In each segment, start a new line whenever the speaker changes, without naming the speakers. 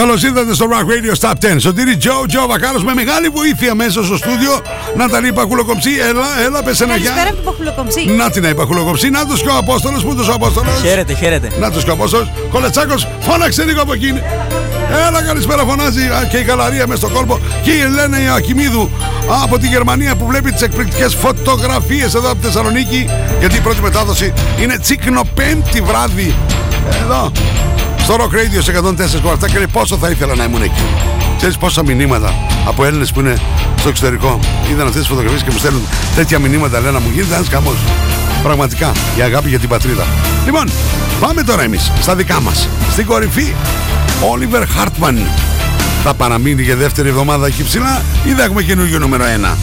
Καλώς ήρθατε στο Rock Radio Stop 10. Σωτήρι Τζο, Τζο Βακάρος με μεγάλη βοήθεια μέσα στο στούντιο. Ναταλή Παχουλοκομψή, έλα, έλα, πες ένα γεια.
Καλησπέρα από την Παχουλοκομψή.
Να την Παχουλοκομψή, να τους και ο Απόστολος, πού τους ο Απόστολος;
Χαίρετε, χαίρετε.
Να τους και ο Απόστολος. Κολετσάκος, φώναξε λίγο από εκείνη. Έλα, καλησπέρα, φωνάζει Α, και η Καλαρία μες στον κόλπο. Και η Ελένα Ιωακιμίδου από τη Γερμανία που βλέπει τις εκπληκτικές φωτογραφίες εδώ από τη Θεσσαλονίκη. Γιατί η πρώτη μετάδοση είναι τσίκνο-πέμπτη βράδυ. Εδώ, στο Rock Radio σε 104,7 και λέει πόσο θα ήθελα να ήμουν εκεί. Ξέρεις πόσα μηνύματα από Έλληνες που είναι στο εξωτερικό είδαν αυτές τις φωτογραφίες και μου στέλνουν τέτοια μηνύματα. Λένε να μου γίνεται ένας καμό. Πραγματικά η αγάπη για την πατρίδα. Λοιπόν, πάμε τώρα εμείς στα δικά μας. Στην κορυφή, Oliver Hartman. Θα παραμείνει για δεύτερη εβδομάδα εκεί ψηλά ή θα έχουμε καινούργιο νούμερο 1.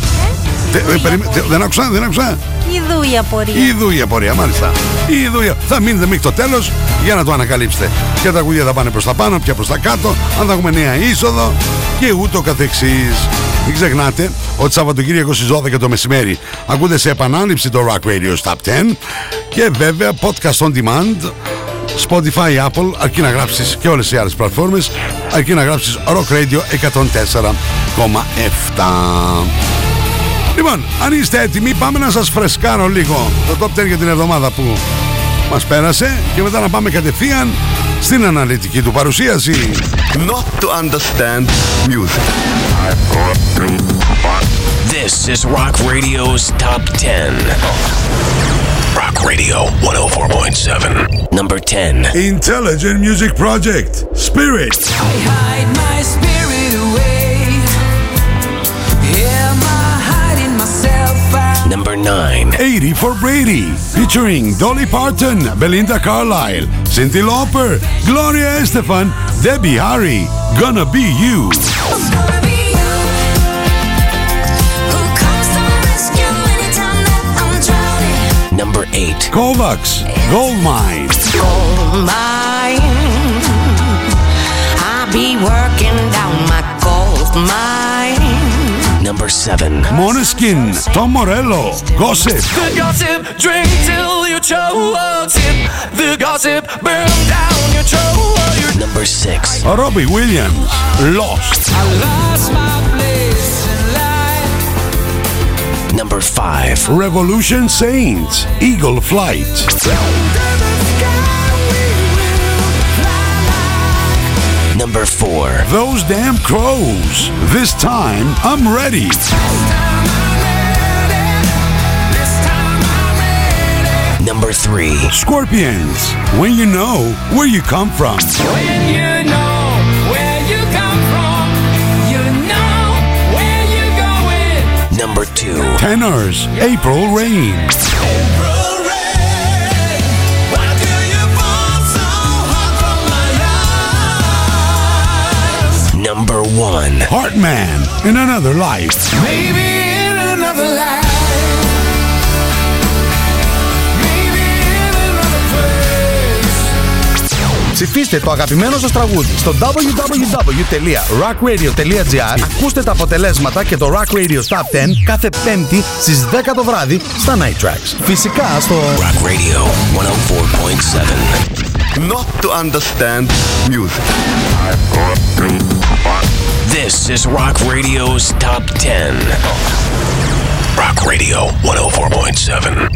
Τε- ε, περιμέ- τε- Δεν άκουσα, δεν άκουσα.
Ιδού η απορία.
Ιδού η απορία, μάλιστα. Ιδού η... Θα μείνετε μέχρι το τέλος για να το ανακαλύψετε. Ποια τραγουδία θα πάνε προς τα πάνω, ποια προς τα κάτω, αν θα έχουμε νέα είσοδο και ούτω καθεξής. Μην ξεχνάτε ότι Σαββατοκύριακο στις 12 το μεσημέρι ακούτε σε επανάληψη το Rock Radio Stop 10 και βέβαια podcast on demand Spotify, Apple, αρκεί να γράψεις και όλες οι άλλες πλατφόρμες αρκεί να γράψεις Rock Radio 104,7 Λοιπόν, αν είστε έτοιμοι, πάμε να σας φρεσκάρω λίγο το top 10 για την εβδομάδα που μας πέρασε και μετά να πάμε κατευθείαν στην αναλυτική του παρουσίαση.
Not to understand music.
This is Rock Radio's Top 10. Rock Radio 104.7. Number 10.
Intelligent Music Project, Spirit.
hide my spirit
89.
80 for Brady, featuring Dolly Parton, Belinda Carlisle, Cindy Lauper, Gloria Estefan, Debbie Harry. Gonna be you.
Number 8.
Kovacs, Gold
Mine. Gold Mine. I be working down my gold mine.
Number 7.
Moneskin, Tom Morello, Gossip.
The gossip, drink till you choke. The gossip, burn down your throat.
Number 6.
Robbie Williams, Lost.
I lost my place in life.
Number 5.
Revolution Saints, Eagle Flight.
Number 4.
Those damn crows. This time I'm ready.
Number 3.
Scorpions, when you know where you come from.
When you know where you come from, you know where you're going.
Number 2.
Tenors, April Rain.
Why from my eyes?
Number 1.
Heartman, in another life.
Maybe in another life. Maybe in another place.
Ψηφίστε το αγαπημένο σας τραγούδι στο www.rockradio.gr Ακούστε τα αποτελέσματα και το Rock Radio Top 10 κάθε πέμπτη στις 10 το βράδυ στα Night Tracks. Φυσικά στο
Rock Radio 104.7.
Not to understand music.
This is Rock Radio's Top 10. Rock Radio 104.7.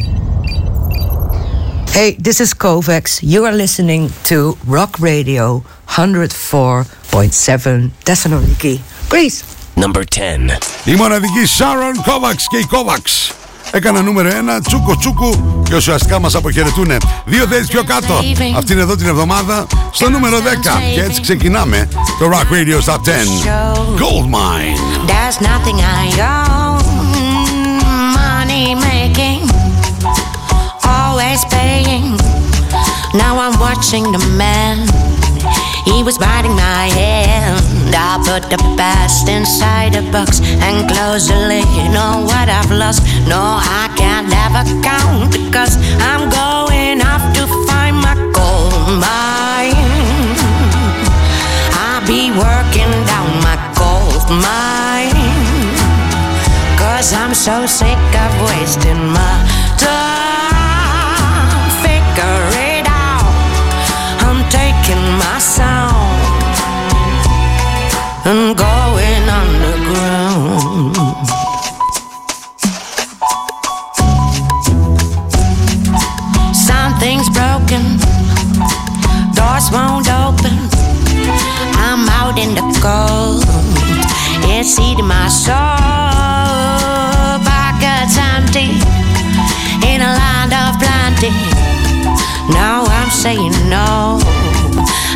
Hey, this is Kovacs. You are listening to Rock Radio 104.7 Thessaloniki, Greece.
Number 10.
Η μοναδική Sharon Kovacs και η Kovacs. Έκανα νούμερο 1, τσούκο τσούκο και ουσιαστικά μας αποχαιρετούνε. Δύο θέσεις πιο κάτω. Αυτή είναι εδώ την εβδομάδα στο νούμερο 10. Και έτσι ξεκινάμε το Rock Radio Stop 10. Goldmine.
There's nothing I own. Money making, always paying. Now I'm watching the man. He was biting my hand. I put the past inside a box and close the lid on know what I've lost. No, I can't ever count because I'm going off to find my gold mine. I'll be working down my gold mine. Cause I'm so sick of wasting my time. Figure it out. I'm taking my sound and going underground. Something's broken, doors won't open. I'm out in the cold, it's eating my soul. Pockets empty, in a land of plenty. Now I'm saying no.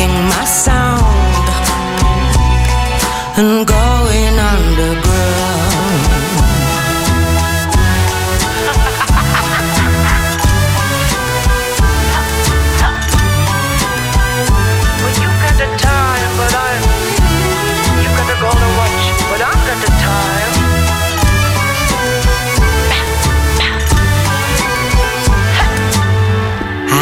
I'm my sound and going underground.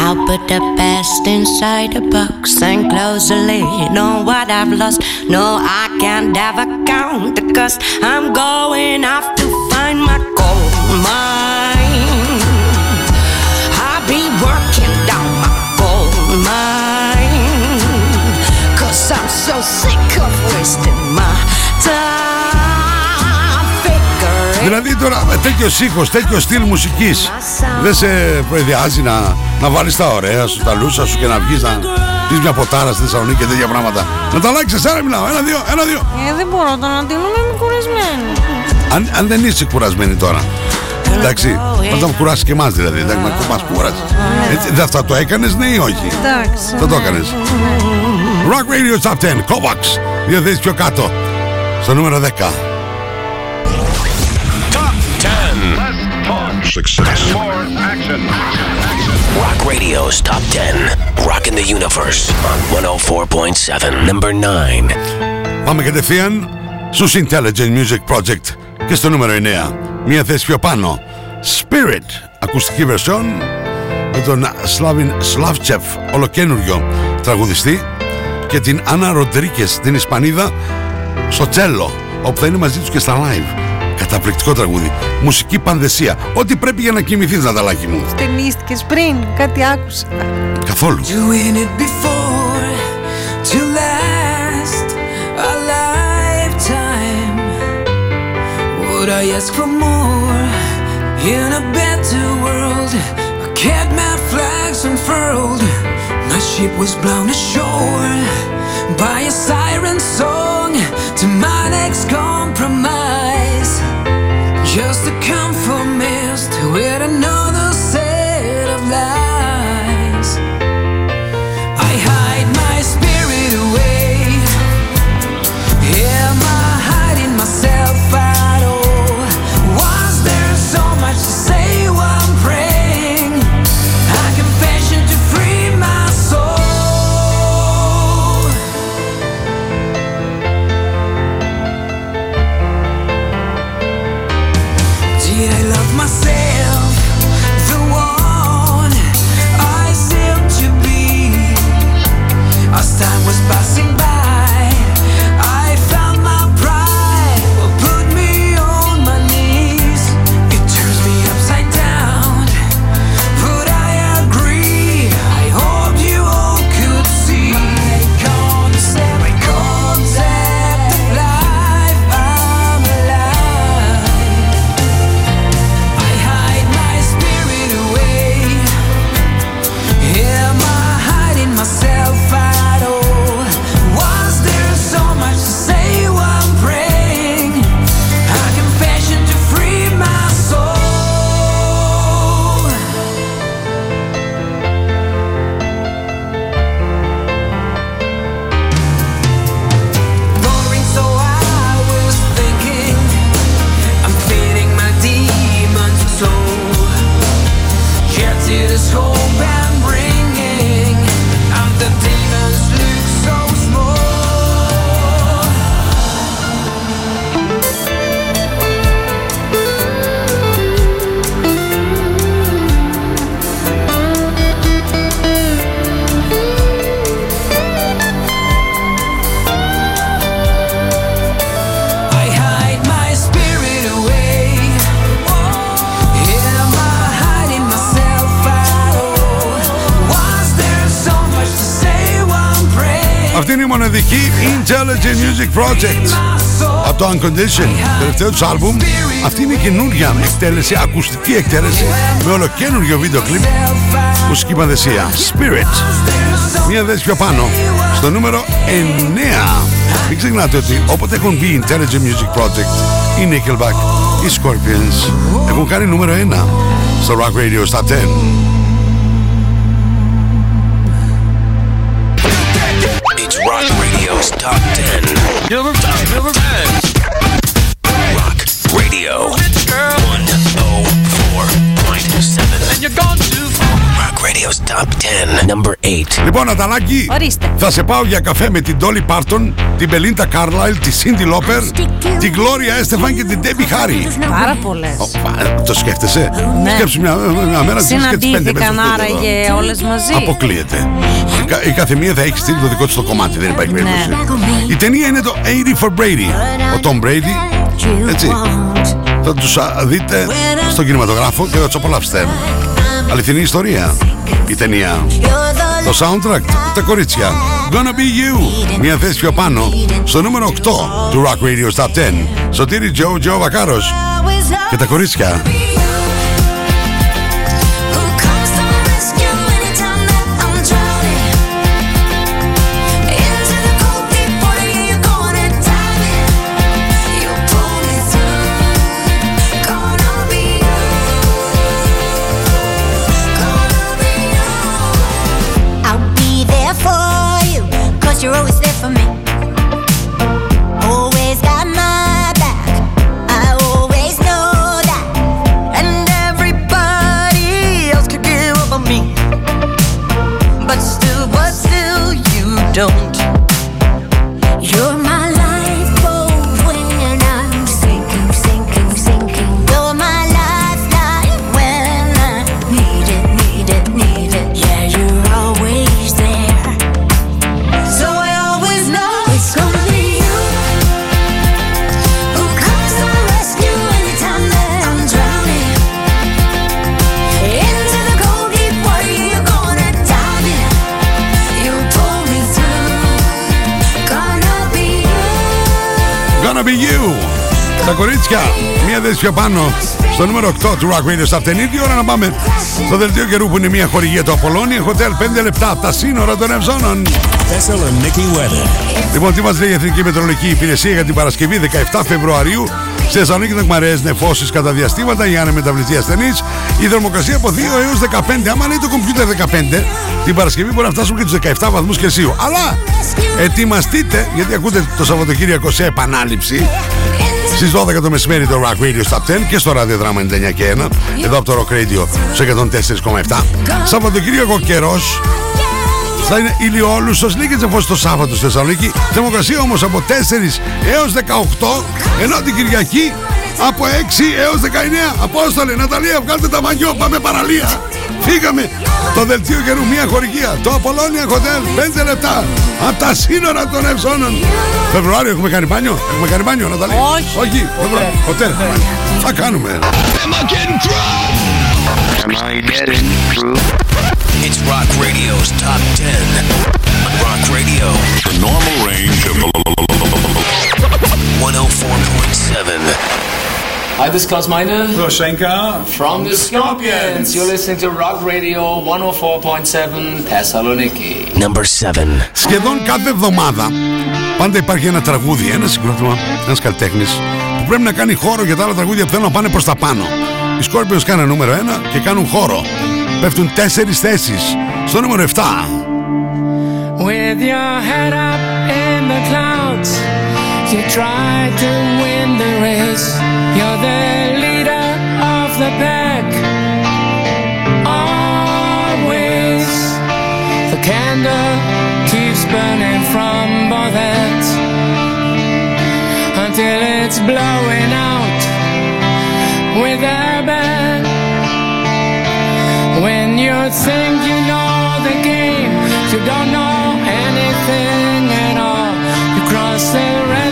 I'll put the past inside a box and close the lid on what I've lost. No, I can't ever count the cost. I'm going off to find my gold mine. I'll be working down my gold mine. Cause I'm so sick of wasting my time. Figure it
Δηλαδή τώρα με τέτοιος ήχος, τέτοιο στυλ μουσικής δεν σε προειδιάζει να, να βάλεις τα ωραία σου, τα λούσα σου και να βγεις να πεις μια ποτάρα στη Θεσσαλονίκη και τέτοια πράγματα. Να τα αλλάξεις, εσένα μιλάω. Ένα, δύο, ένα, δύο.
Ε, δεν μπορώ το να τίνω, είμαι κουρασμένη.
Αν, αν δεν είσαι κουρασμένη τώρα. Εντάξει, θα τα κουράσει και εμάς δηλαδή. Εντάξει, μα κουράσει. Έτσι, δεν θα το έκανες, ναι ή όχι;
Εντάξει.
Θα το έκανες. Rock Radio Top 10, Kovacs. Δύο θέσει πιο κάτω. Στο νούμερο 10.
Success. Rock Radio's Top 10. Rocking the Universe on 104.7. Number 9.
Πάμε κατευθείαν στους Intelligent Music Project και στο νούμερο 9. Μία θέση πιο πάνω. Spirit, ακουστική version με τον Σλάβιν Σλάβτσεφ, ολοκένουργιο τραγουδιστή και την Άννα Ροντρίκες, την Ισπανίδα, στο τσέλο, όπου θα είναι μαζί τους και στα live. Καταπληκτικό τραγούδι. Μουσική πανδεσία. Ό,τι πρέπει για να κοιμηθείς, Ναταλάκη μου.
Ταινίστηκες πριν, κάτι άκουσα.
Καθόλου.
Doing it before to last a lifetime. Would I ask for more in a better world? I kept my flags unfurled. My ship was blown ashore by a siren song to my next compromise. Just a
Αυτή είναι η μοναδική Intelligent Music Project από το Unconditioned, τελευταίο τους άλμπουμ. Αυτή είναι η καινούργια εκτέλεση, ακουστική εκτέλεση με ολοκένουργιο βίντεο κλιπ μουσική παντεσία Spirit. Μία θέση πιο πάνω, στο νούμερο 9. Μην ξεχνάτε ότι όποτε έχουν μπει Intelligent Music Project, η Nickelback, οι Scorpions έχουν κάνει νούμερο 1 στο Rock Radio Top 10.
Bill's Top 10. Number 5. Number Rock Radio. 104.7. And you're gone too. Radio's Top 10. Number 8.
Λοιπόν, Αταλάκη,
Ορίστε.
θα σε πάω για καφέ με την Dolly Parton, την Belinda Carlisle, τη Cindy Lauper, την Gloria Estefan και την Debbie Harry.
Πάρα πολλές.
Ω, πα, Το σκέφτεσαι;
Ναι.
Σκέψου μια, μια μέρα τις και τις πέντε μέσα
Συναντήθηκαν
στο στούντιο.
άραγε όλες μαζί.
Αποκλείεται. Η, κα- η κάθε μία θα έχει στείλει το δικό της το κομμάτι, δεν υπάρχει
Ναι.
περίπτωση. Η ταινία είναι το 80 for Brady. Ο Tom Brady, έτσι. Θα τους α, δείτε στον κινηματογράφο και θα τους απολαύσετε. Αληθινή ιστορία. Η ταινία. Το soundtrack, τα κορίτσια. Gonna be you. Μια θέση πιο πάνω, στο νούμερο 8 του Rock Radio Top 10. Σωτήρι Τζο Τζο Βακάρος και τα κορίτσια. Μία θέση πιο πάνω, στο νούμερο 8 του Rock Radio Top 10. Ήρθε η ώρα να πάμε στο δελτίο καιρού που είναι μια χορηγία του Απολώνια. Hotel 5 λεπτά από τα σύνορα των Ευζώνων.
Thessaloniki weather.
Λοιπόν, τι μας λέει η Εθνική Μετρολογική Υπηρεσία για την Παρασκευή 17 Φεβρουαρίου. Στη Θεσσαλονίκη νεκμαρέ νεφώσεις κατά διαστήματα για ανεμεταβλητή ασθενή. Η θερμοκρασία από 2 έως 15. Άμα λέει το κομπιούτερ 15, την Παρασκευή μπορεί να φτάσουμε και τους 17 βαθμούς Κελσίου. Αλλά ετοιμαστείτε, γιατί ακούτε το Σαββατοκύριακο σε επανάληψη. Στις 12 το μεσημέρι το Rock Radio Stop 10 και στο Radio Drama 99 και 1. Εδώ από το Rock Radio στο 104,7. Σαββατοκύριακο καιρός θα είναι ηλιόλουσος, λίγες νεφώσεις το Σάββατο στη Θεσσαλονίκη. Θερμοκρασία όμως από 4 έως 18, ενώ την Κυριακή από 6 έως 19. Απόστολε, Ναταλία, βγάλτε τα μαγιό, πάμε παραλία. Φύγαμε. Το δελτίο καιρού, μια χορηγία. Το Απολώνια Hotel, 5 λεπτά. Από τα σύνορα των Ευζώνων. Φεβρουάριο έχουμε κάνει μπάνιο; Έχουμε κάνει μπάνιο, Ναταλία.
Όχι.
Όχι, Φεβρουάριο. Hotel. Θα κάνουμε.
It's Rock Radio's Top 10. On Rock Radio
The normal range of
104.7.
Hi, this is Klaus Meine
Roshenka
from the Scorpions. You're listening to Rock Radio 104.7 Thessaloniki.
Number 7.
Σχεδόν κάθε εβδομάδα πάντα υπάρχει ένα τραγούδι, ένα συγκρότημα, ένας καλλιτέχνης που πρέπει να κάνει χώρο για τα άλλα τραγούδια που θέλουν να πάνε προς τα πάνω. Οι Scorpions κάνουν νούμερο 1 και κάνουν χώρο. Πέφτουν τέσσερις θέσεις στο νούμερο 7.
With your head up in the clouds, you try to win the race. You're the leader of the pack. Always, the candle keeps burning from both ends until it's blowing out with a bang. When you think you know the game, you don't know anything at all. You cross the red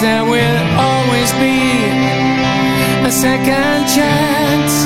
there will always be a second chance.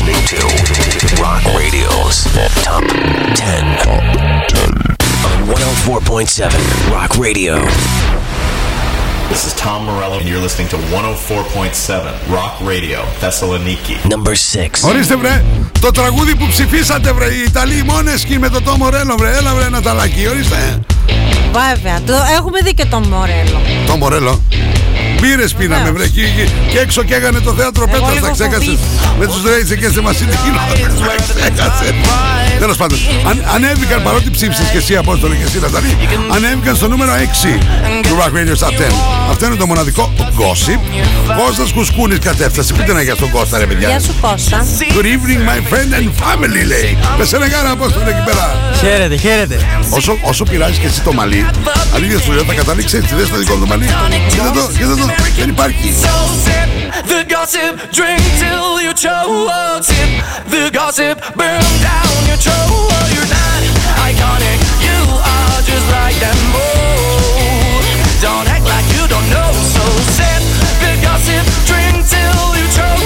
Listening to Rock Radio's Top 10 on 104.7 Rock Radio.
This is Tom Morello, and you're listening to 104.7 Rock Radio, Thessaloniki.
Number 6.
Ορίστε βρε, το τραγούδι που ψηφίσατε βρε, οι Ιταλοί Μόνεσκι με το Τόμο Μορέλο βρε, έλα βρε ένα ταλάκι, ορίστε.
Βέβαια, το έχουμε δει και τον Μορέλο.
Το Μορέλο. Μπύρε πίναμε βρε και, και, και έξω και έκανε το θέατρο
Εγώ
Πέτρας,
λίγο
τα ξέχασες.
φοβήθηκα.
Με τους Ρέιτσε και σε Μασίνη Τα ξέχασες. Τέλος πάντων, αν, ανέβηκαν παρότι ψήφισες και εσύ Απόστολε και εσύ Ναταλή, ανέβηκαν στο νούμερο 6 του Rock Radio Top 10. Αυτό είναι το μοναδικό gossip. Κώστας Κουσκούνης κατέφτασε. Πείτε να για στον Κώστα ρε παιδιά;
Γεια σου Κώστα.
Good evening my friend and family λέει. Πες ένα γάρα Απόστολε εκεί πέρα.
Χαίρετε, χαίρετε.
Όσο, όσο πειράζει και εσύ το μαλλί, αλήθεια σου λέω, θα καταλήξεις έτσι. Δες το δικό μου το μαλλί. Κοίτα το, κοίτα το. So sip
The gossip, drink till you choke. Sip the gossip, burn down your choke. You're not iconic, you are just like them all. Don't act like you don't know, so sip the gossip, drink till you choke.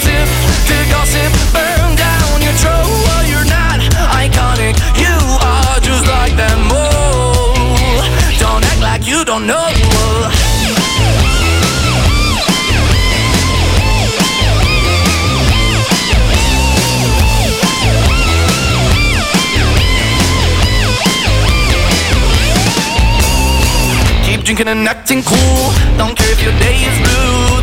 Sip the gossip, burn down your choke. You're not iconic, you are just like them all. Don't act like you don't know. Drinking and acting cool. Don't care if your day is blue.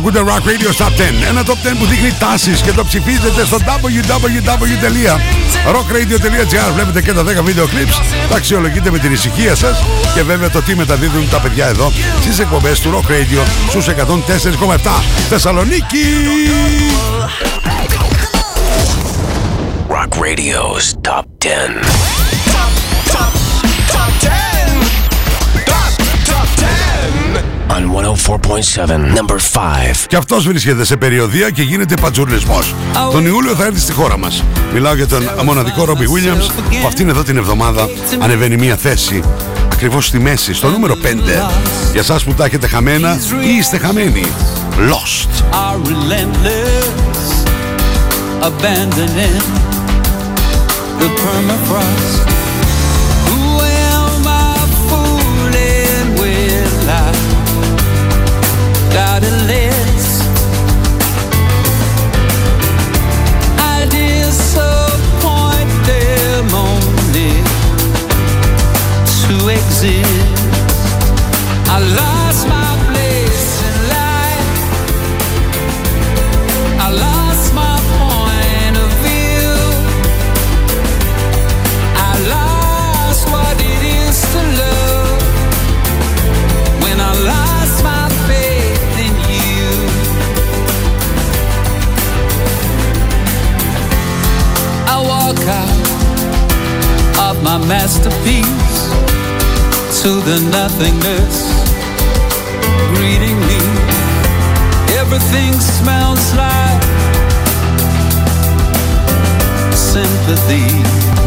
Ακούτε Rock Radio Top 10. Ένα Top 10 που δείχνει τάσεις και το ψηφίζετε στο www.rockradio.gr. Βλέπετε και τα 10 βίντεο clips. Τα αξιολογείτε με την ησυχία σας και βέβαια το τι μεταδίδουν τα παιδιά εδώ στις εκπομπές του Rock Radio στους 104,7 Θεσσαλονίκη.
Rock Radio's Top 10. 104.7, number 5.
Και αυτός βρίσκεται σε περιοδία και γίνεται πατζουρλισμός. Τον Ιούλιο θα έρθει στη χώρα μας. Μιλάω για τον μοναδικό Ρόμπι Williams που αυτήν εδώ την εβδομάδα ανεβαίνει μία θέση ακριβώς στη μέση, στο νούμερο 5. Για σας που τα έχετε χαμένα ή είστε χαμένοι. Lost.
are relentless, abandoning the permafrost. Masterpiece to the nothingness greeting me. Everything smells like sympathy.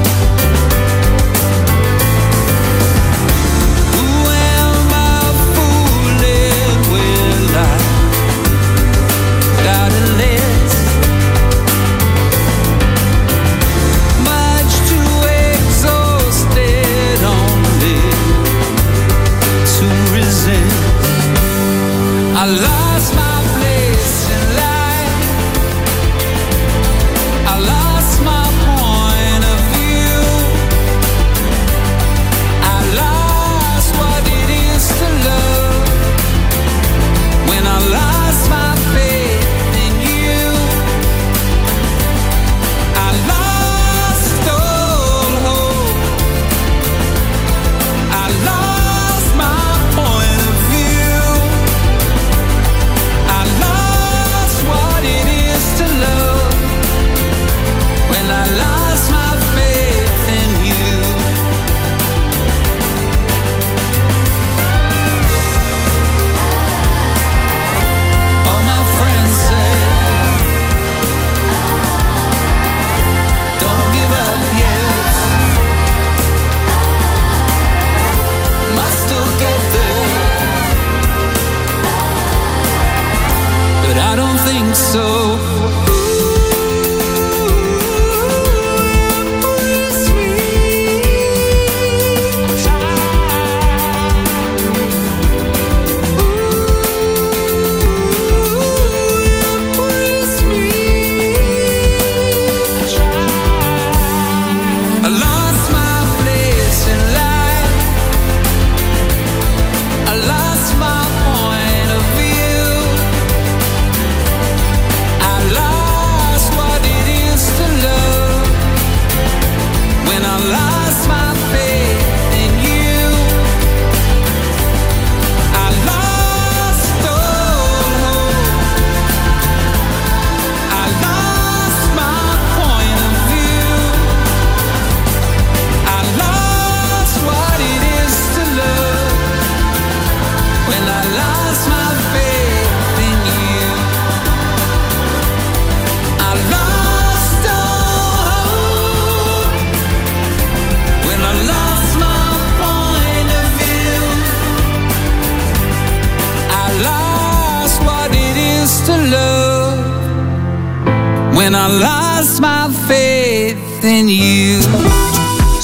Faith in you.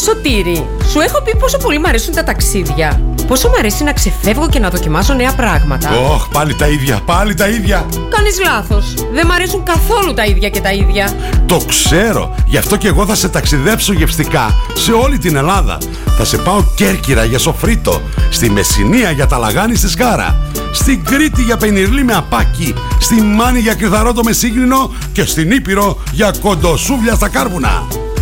Σωτήρη, σου έχω πει πόσο πολύ μου αρέσουν τα ταξίδια. Πόσο μου αρέσει να ξεφεύγω και να δοκιμάσω νέα πράγματα.
Ωχ, πάλι τα ίδια, πάλι τα ίδια.
Κάνεις λάθος. Δεν μου αρέσουν καθόλου τα ίδια και τα ίδια.
Το ξέρω. Γι' αυτό και εγώ θα σε ταξιδέψω γευστικά σε όλη την Ελλάδα. Θα σε πάω Κέρκυρα για σοφρίτο, στη Μεσσηνία για ταλαγάνι στη Σκάρα, στην Κρήτη για πενιρλί με απάκι, στη Μάνη για κρυθαρότο με σύγχρονο και στην Ήπειρο για κοντοσούβλια στα κάρβουνα.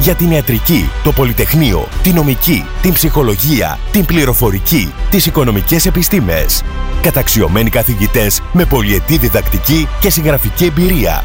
Για την ιατρική, το πολυτεχνείο, την νομική, την ψυχολογία, την πληροφορική, τις οικονομικές επιστήμες. Καταξιωμένοι καθηγητές με πολυετή διδακτική και συγγραφική εμπειρία.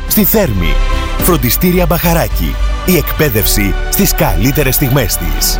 στη Θέρμη. Φροντιστήρια Μπαχαράκι. Η εκπαίδευση στις καλύτερες στιγμές της.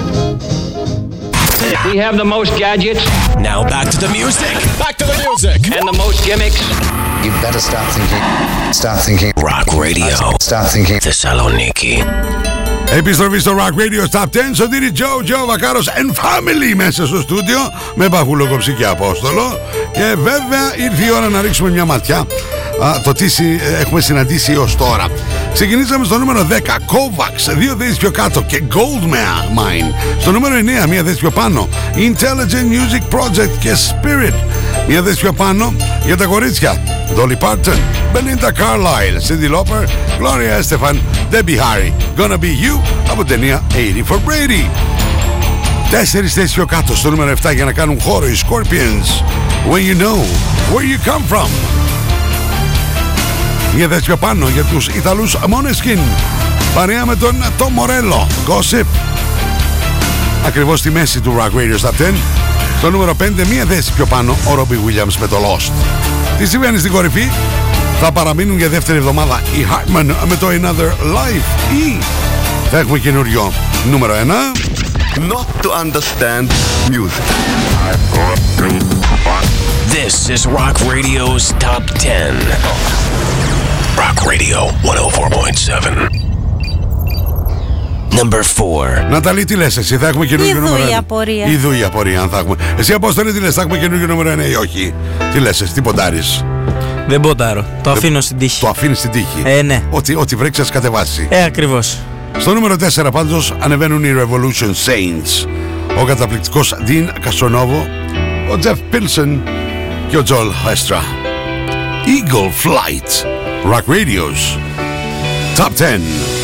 We have the most gadgets.
Now back to the music.
Back to the music. And the most gimmicks.
You better start thinking. Start thinking.
Rock Radio.
Start thinking.
Θεσσαλονίκη.
Επιστροφή στο Rock Radio Top 10 Σωτήρι Τζο, Τζο Βακάρος and Family μέσα στο στούντιο με Παχούλο Κοψή και Απόστολο και βέβαια ήρθε η ώρα να ρίξουμε μια ματιά α, το τι συ- έχουμε συναντήσει ως τώρα. Ξεκινήσαμε στο νούμερο 10 Kovacs, δύο θέσεις πιο κάτω και Goldmine Mine. Στο νούμερο 9 μια θέση πιο πάνω Intelligent Music Project και Spirit. Μια θέση πιο πάνω για τα κορίτσια Dolly Parton, Belinda Carlisle, Cindy Lauper, Gloria Estefan, Debbie Harry, Gonna Be You από την ταινία 80 for Brady. Τέσσερις θέσεις πιο κάτω στο νούμερο 7 για να κάνουν χώρο οι Scorpions. When you know where you come from. Μια θέση πιο πάνω για τους Ιταλούς Måneskin. Παρέα με τον Tom Morello. Gossip. Ακριβώς στη μέση του Rock Radio Top 10. Στο νούμερο 5 μία θέση πιο πάνω ο Robbie Williams με το Lost. Τι συμβαίνει στην κορυφή; Θα παραμείνουν για δεύτερη εβδομάδα οι Hartman με το Another Life ή θα έχουμε καινούριο νούμερο 1.
Not to understand music.
This is Rock Radio's Top 10. Rock Radio 104.7. Number 4.
Ναταλή, τι λες εσύ, θα έχουμε καινούργιο
Ιδού
νούμερο
η
1.
απορία.
Ιδού η απορία, αν θα έχουμε. Εσύ, Απόστολη, τι λες, θα έχουμε καινούργιο νούμερο 1 ή όχι; Τι λες εσύ, τι ποντάρεις;
Δεν ποντάρω. Το αφήνω στην τύχη.
Το αφήνεις στην τύχη;
Ε, ναι.
Ό,τι, ό,τι βρέξει, ας κατεβάσει.
Ε, ακριβώς.
Στο νούμερο 4 πάντως ανεβαίνουν οι Revolution Saints. Ο καταπληκτικός Dean Καστρονόβο, ο Jeff Pilson και ο Joel Hestra. Eagle Flight. Rock Radio's Top 10.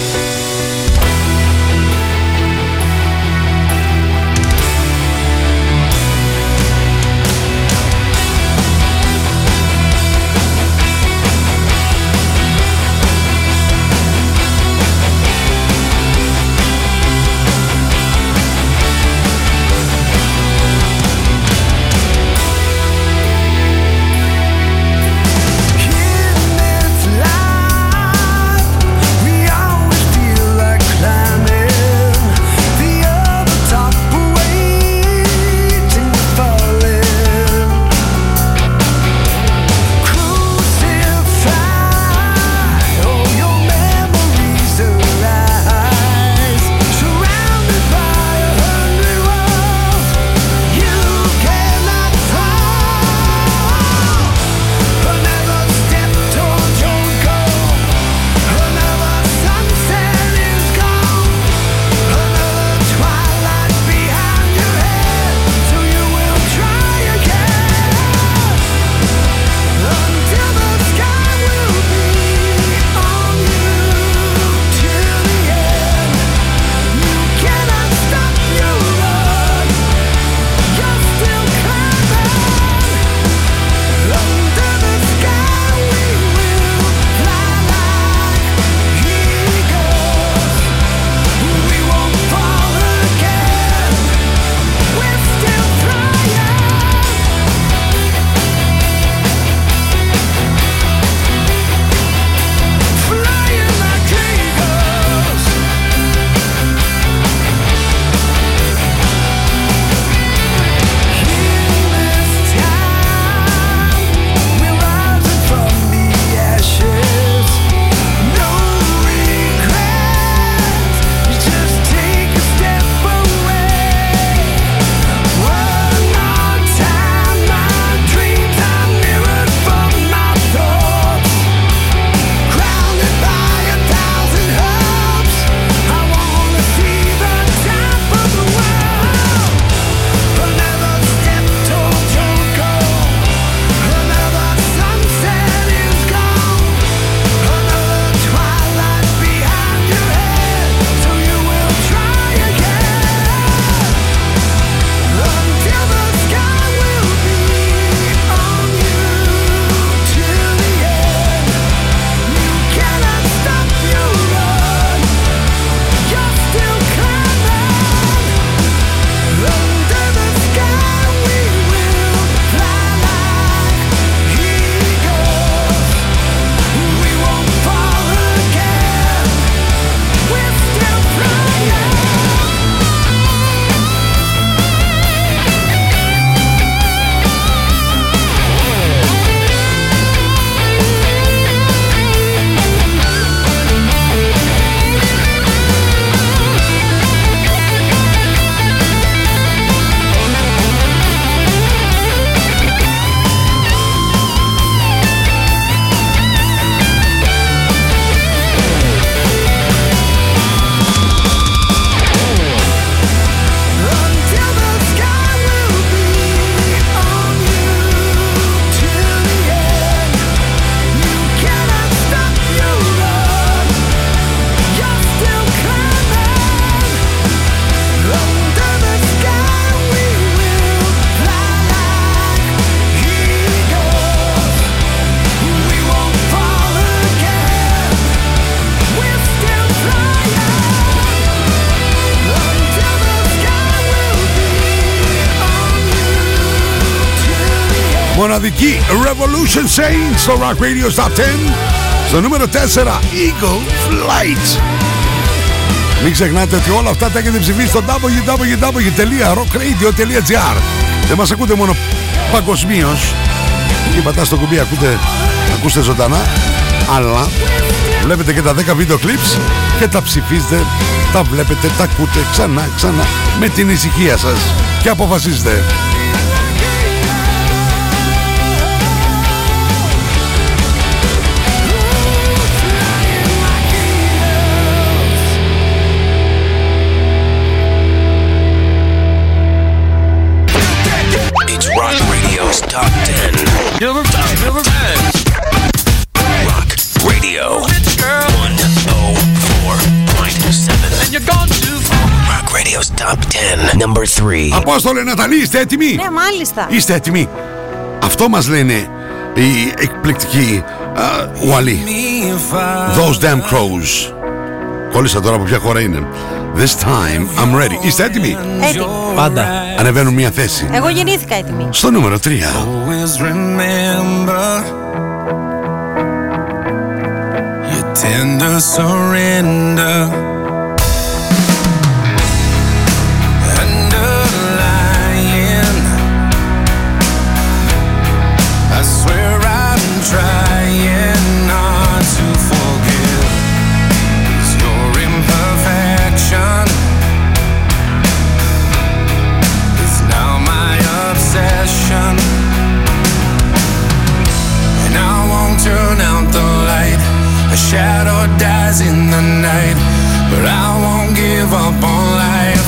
Μοναδική Revolution Saints στο Rock Radio Top 10. Στο νούμερο 4 Eagle Flight. Μην ξεχνάτε ότι όλα αυτά τα έχετε ψηφίσει στο www.rockradio.gr Δεν μας ακούτε μόνο παγκοσμίως. Εκεί πατάς στο κουμπί, ακούτε, ακούστε ζωντανά. Αλλά βλέπετε και τα 10 βίντεο clips και τα ψηφίζετε, τα βλέπετε, τα ακούτε ξανά, ξανά με την ησυχία σας και αποφασίζετε.
Radio's Top 10. Number 10. Number 10. Rock Radio. 104.7. And you're gone too far. Rock Radio's Top 10. Number 3.
Απόστολε Ναταλή, είστε έτοιμοι;
Ναι, μάλιστα.
Είστε έτοιμοι; Αυτό μας λένε οι εκπληκτικοί α, Ουαλοί. Those damn crows. Κόλλησα τώρα από ποια χώρα είναι. This time I'm ready. Είστε έτοιμοι;
Έτοιμοι.
Πάντα.
Ανεβαίνουν μια θέση.
Εγώ γεννήθηκα έτοιμη.
Στο νούμερο 3.
Always remember your tender surrender. Shadow dies in the night. But I won't give up on life.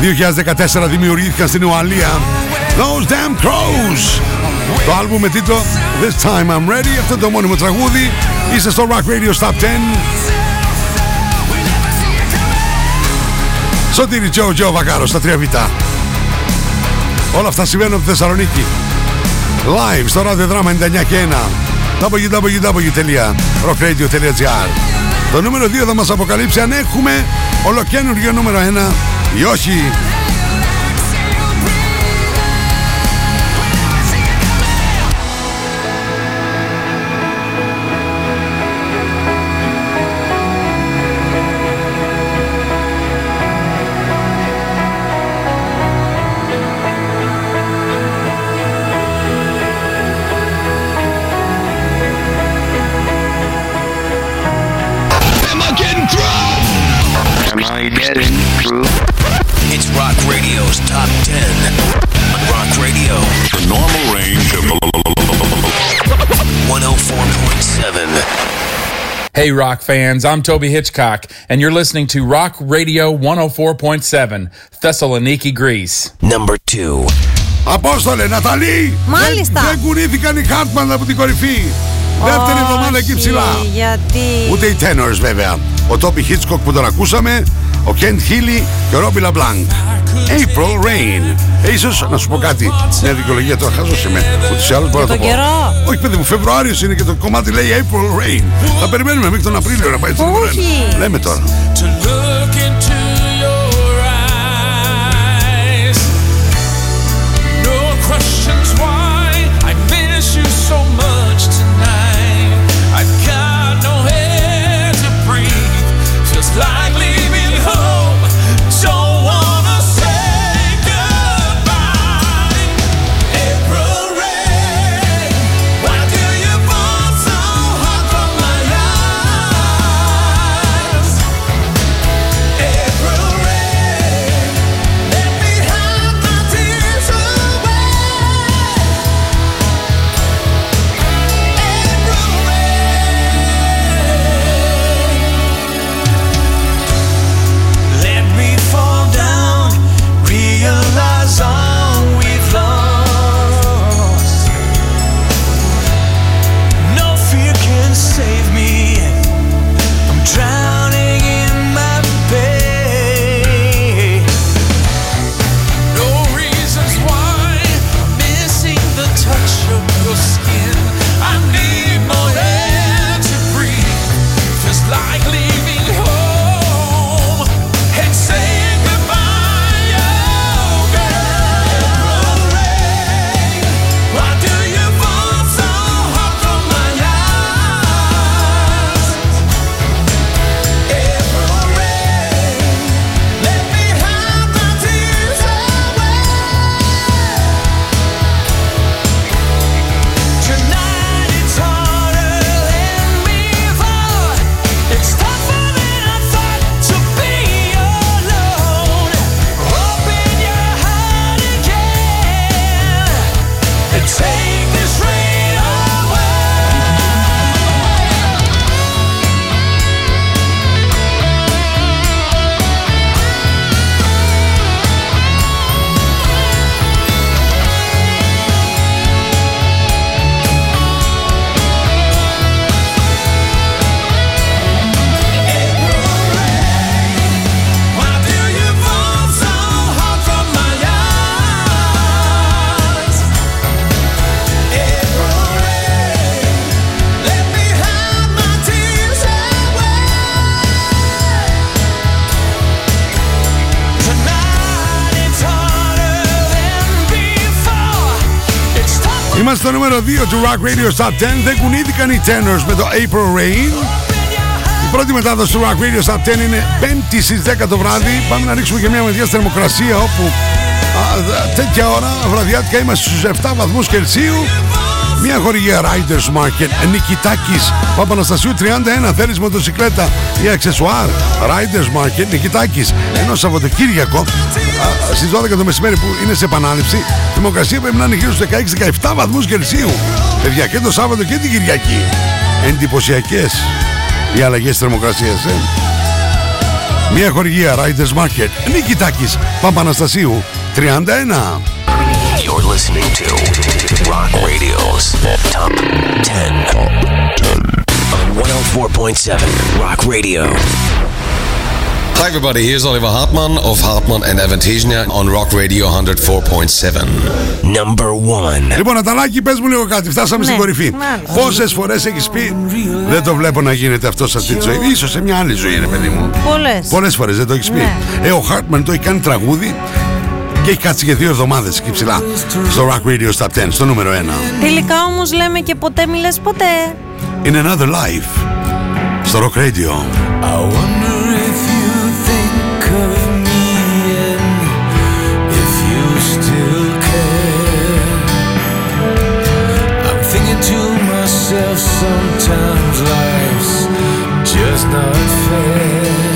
2014 δημιουργήθηκαν στην Ουαλία. Those Damn Crows Το άλμπουμ με τίτλο This Time I'm Ready Αυτό είναι το μόνιμο τραγούδι. Είστε στο Rock Radio Stop 10 Σωτήρι Τζο Τζο Βακάρο στα 3 β Όλα αυτά συμβαίνουν από τη Θεσσαλονίκη. Live στο ραδιοδράμα 99 και 1 www.rockradio.gr Το νούμερο 2 θα μας αποκαλύψει αν έχουμε ολοκένουργιο νούμερο 1 ή όχι.
Hey, rock fans, I'm Toby Hitchcock, and you're listening to Rock Radio 104.7, Thessaloniki, Greece.
Number two.
Απόστολε, Ναταλή!
Μάλιστα.
Δεν, δεν κουνήθηκαν οι Χάρτμαν από την κορυφή. Δεύτερη εβδομάδα εκεί ψηλά.
Όχι, Γιατί;
Ούτε οι Tenors βέβαια. Ο Τόπι Hitchcock που τον ακούσαμε, ο Ken Healy και ο Robbie LeBlanc. April Rain. Ε, ίσως να σου πω κάτι. Μια δικαιολογία τώρα χάζος είμαι. Ούτως ή άλλως μπορώ να το
τον
πω.
καιρό.
Όχι παιδί μου, Φεβρουάριος είναι και το κομμάτι λέει April Rain. Θα περιμένουμε μέχρι τον Απρίλιο να πάει στο
Όχι.
Λέμε τώρα. Του Rock Radio Top 10. Δεν κουνήθηκαν οι Tenors με το April Rain. Η πρώτη μετάδοση του Rock Radio Top 10 είναι 5η στις 10 το βράδυ. Πάμε να ρίξουμε και μια μεριά στη θερμοκρασία όπου α, δ- τέτοια ώρα βραδιάτικα είμαστε στους 7 βαθμούς Κελσίου. Μια χορηγία Riders Market, Νικητάκης, Παπαναστασίου 31, θέλεις μοτοσυκλέτα ή αξεσουάρ, Riders Market, Νικητάκης, ενώ Σαββατοκύριακο α, στις 12 το μεσημέρι που είναι σε επανάληψη, η θερμοκρασία πρέπει να είναι γύρω στους 16-17 βαθμούς Κελσίου. Παιδιά και το Σάββατο και την Κυριακή. Εντυπωσιακές οι αλλαγές θερμοκρασίας, ε. Μια χορηγία Riders Market, Νικητάκης, Παπαναστασίου 31.
You're listening to Rock 104.7 Rock Radio.
Hi everybody, here's Oliver Hartmann of Hartmann and Avantasia on Rock Radio 104.7.
Number 1.
Λοιπόν, Αταλάκη, πες μου λίγο κάτι. Φτάσαμε στην κορυφή.
μάλιστα.
Πόσες φορές έχεις πει Δεν το βλέπω να γίνεται αυτό σε αυτή τη ζωή. Ίσως σε μια άλλη ζωή, ρε παιδί μου.
Πολλές.
Πολλές φορές δεν το έχεις πει.
Ναι.
Ε, ο Χάρτμαν το έχει κάνει τραγούδι και έχει κάτσει για δύο εβδομάδες εκεί ψηλά. Στο Rock Radio Top 10, στο νούμερο 1.
Τελικά όμως λέμε και ποτέ μη λες ποτέ.
In another life. Στο Rock Radio.
I wonder if you think of me and if you still care. I'm thinking to myself sometimes life's just not fair.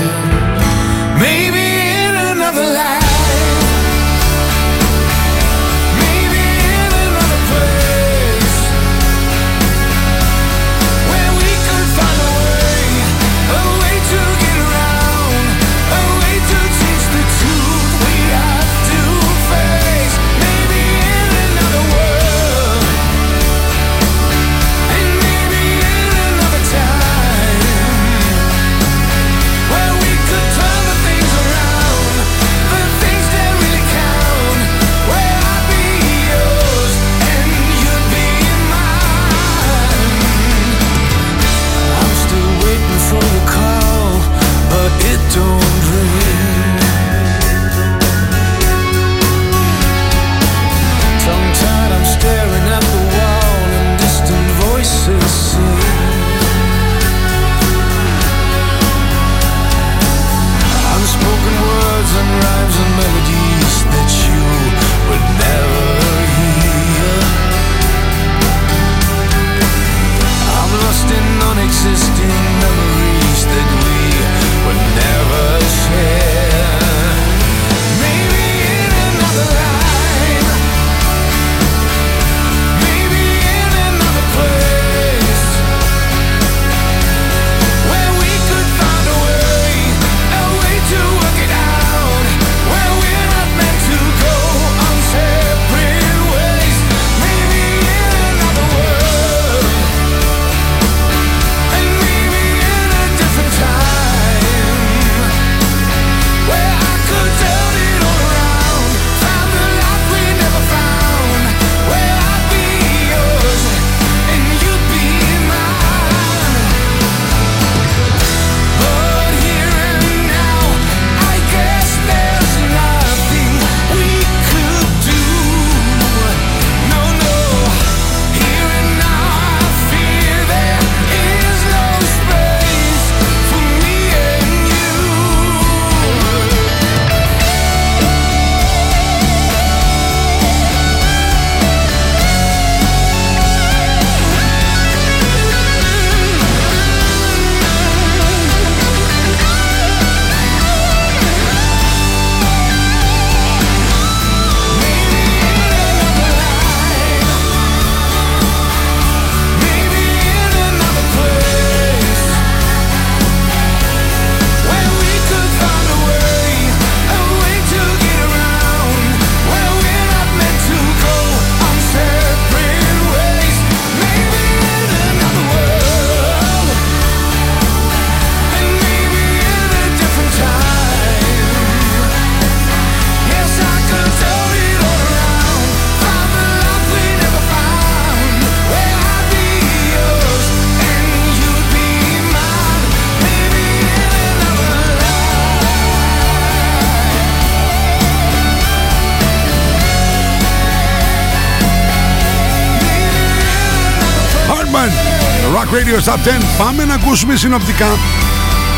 Top 10. Πάμε να ακούσουμε συνοπτικά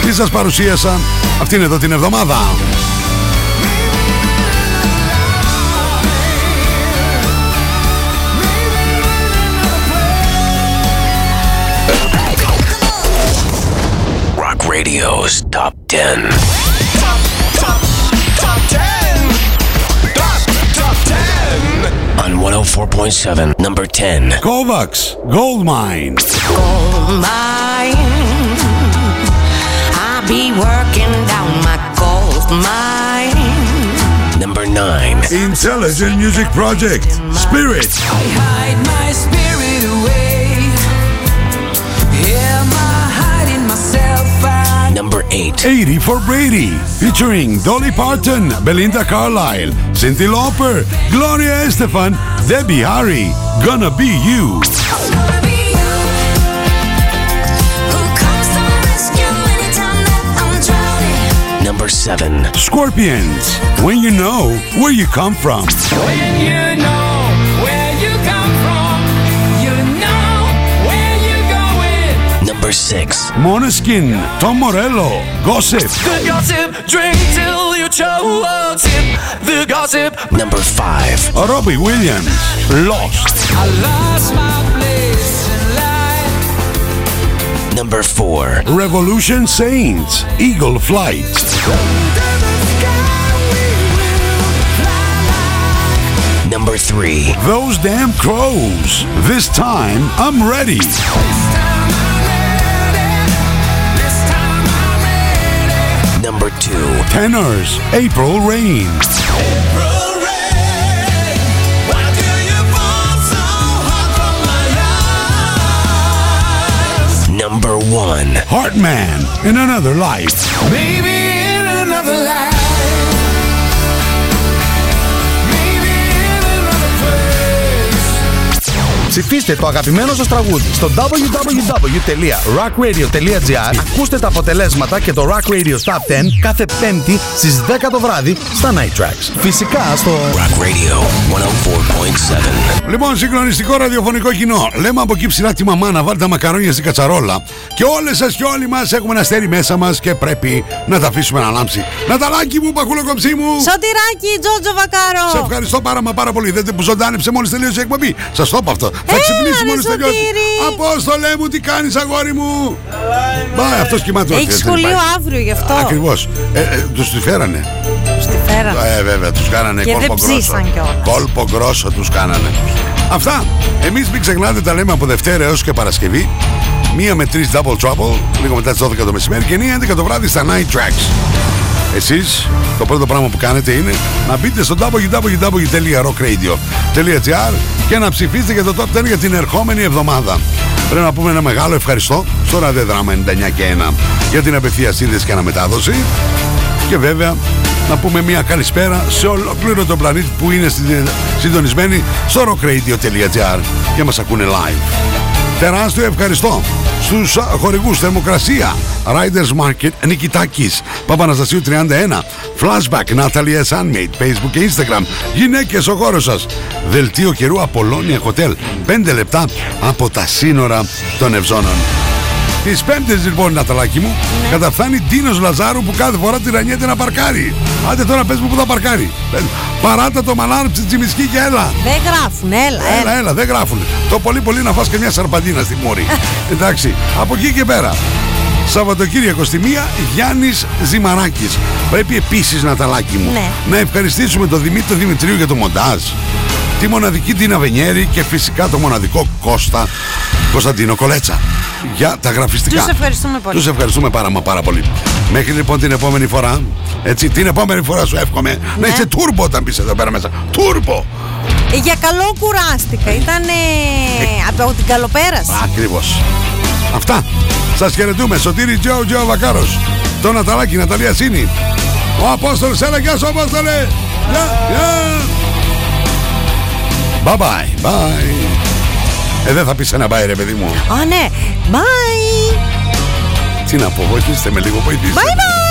τι σας παρουσίασα αυτήν εδώ την εβδομάδα.
Rock Radio's Top 10.
Top, top, top 10. Top, top 10.
On 104.7, number 10.
Kovacs, Gold Mine.
gold. I be working down my gold mine.
Number 9.
Intelligent Music Project, Spirit.
hide my spirit away. Am I hiding myself? I
Number 8.
80 for Brady, featuring Dolly Parton, Belinda Carlisle, Cyndi Lauper, Gloria Estefan, Debbie Harry, Gonna Be You.
Number 7.
Scorpions, When You Know Where You Come From.
When you know where you come from, you know where you're going.
Number 6.
Monoskin, Tom Morello, Gossip.
The gossip, drink till you choke. Sip the gossip.
Number 5.
Robbie Williams, Lost.
Number 4.
Revolution Saints, Eagle Flight.
Number 3.
Those Damn Crows, This Time I'm Ready.
Number 2.
Tenors, April Rain.
Number 1.
Heartman, In Another Life.
In another life.
Ψηφίστε το αγαπημένο σας τραγούδι στο www.rockradio.gr Ακούστε τα αποτελέσματα και το Rock Radio Top 10 κάθε πέμπτη στις 10 το βράδυ στα Night Tracks. Φυσικά στο
Rock Radio 104.7.
Λοιπόν, συγκλονιστικό ραδιοφωνικό κοινό. Λέμε από εκεί ψηλά τη μαμά να βάλει τα μακαρόνια στην κατσαρόλα. Και όλες σας και όλοι μας έχουμε ένα αστέρι μέσα μας και πρέπει να τα αφήσουμε να λάμψει. Ναταλάκι μου, παχούλο κοψί μου.
Σωτηράκι, Τζότζο Βακάρο.
Σε ευχαριστώ πάρα μα πάρα πολύ. Δεν που ζωντάνεψε μόλις τελείωσε η εκπομπή. Σας το είπα αυτό. Θα ξυπνήσει
ρε,
μόλις τελειώσει.
Σωτήρη.
Απόστολέ μου, τι κάνεις, αγόρι μου; Μπα, αυτός κοιμάται όχι,
Έχει
δεν
σχολείο
υπάρχει.
αύριο γι' αυτό;
Ακριβώς. Ε, ε, τους τη φέρανε.
Στη φέρανε.
Ε, βέβαια, τους κάνανε
Και
κόλπο
δεν ψήσαν
γκρόσο.
κιόλας.
Κόλπο γκρόσο τους κάνανε. Αυτά. Εμείς μην ξεχνάτε, τα λέμε από Δευτέρα έως και Παρασκευή. Μία με τρεις double trouble, λίγο μετά τις 12 το μεσημέρι και 9 11 το βράδυ στα night tracks. Εσείς το πρώτο πράγμα που κάνετε είναι να μπείτε στο www.rockradio.gr και να ψηφίσετε για το top 10 για την ερχόμενη εβδομάδα. Πρέπει να πούμε ένα μεγάλο ευχαριστώ στο ραδιοδράμα 99 και 1 για την απευθεία σύνδεση και αναμετάδοση. Και βέβαια να πούμε μια καλησπέρα σε ολόκληρο τον πλανήτη που είναι συν- συντονισμένοι στο rockradio.gr και μας ακούνε live. Τεράστιο ευχαριστώ στους α, χορηγούς Θερμοκρασία Riders Market Νικητάκης Παπαναστασίου 31 Flashback Natalia Sunmade Facebook και Instagram Γυναίκες ο χώρος σας. Δελτίο καιρού Απολώνια Hotel 5 λεπτά από τα σύνορα των Ευζώνων Τις πέμπτες λοιπόν Ναταλάκη μου Καταφθάνει Ντίνος Λαζάρου που κάθε φορά τυραννιέται να παρκάρει Άντε τώρα πες μου που θα παρκάρει Πες, Παράτα το μαλάρ τσιμισκή και έλα
Δεν γράφουν, έλα, έλα.
Έλα, έλα, δεν γράφουν. Το πολύ πολύ να φας και μια σαρπαντίνα στη μόρη. Εντάξει, από εκεί και πέρα. Σαββατοκύριακο στη μία Γιάννης Ζημαράκης Πρέπει επίσης Ναταλάκη μου
Ναι.
Να ευχαριστήσουμε τον Δημήτρη Δημητρίου για το μοντάζ Τη μοναδική Τίνα Βενιέρη Και φυσικά το μοναδικό Κώστα Κωνσταντίνο Κολέτσα Για τα γραφιστικά
Τους ευχαριστούμε πολύ.
Τους ευχαριστούμε πάρα μα πάρα πολύ Μέχρι λοιπόν την επόμενη φορά Έτσι την επόμενη φορά σου εύχομαι Να
Ναι.
είσαι τούρμπο όταν μπεις εδώ πέρα μέσα Τούρμπο
Ε, Για καλό κουράστηκα. Ήταν από την καλοπέραση.
Ακριβώς. Αυτά. Σας χαιρετούμε. Σωτήρη Τζο Τζο Βακάρος. Το Ναταλάκι Ναταλία Σίνη. Ο Απόστολος. Έλα γεια σου Απόστολε. Γεια, γεια. Bye bye. Bye. Ε, δεν θα πεις ένα bye ρε παιδί μου.
Α, ναι. Bye.
Τι να πω, βοηθήστε με λίγο, βοηθήστε.
Bye bye.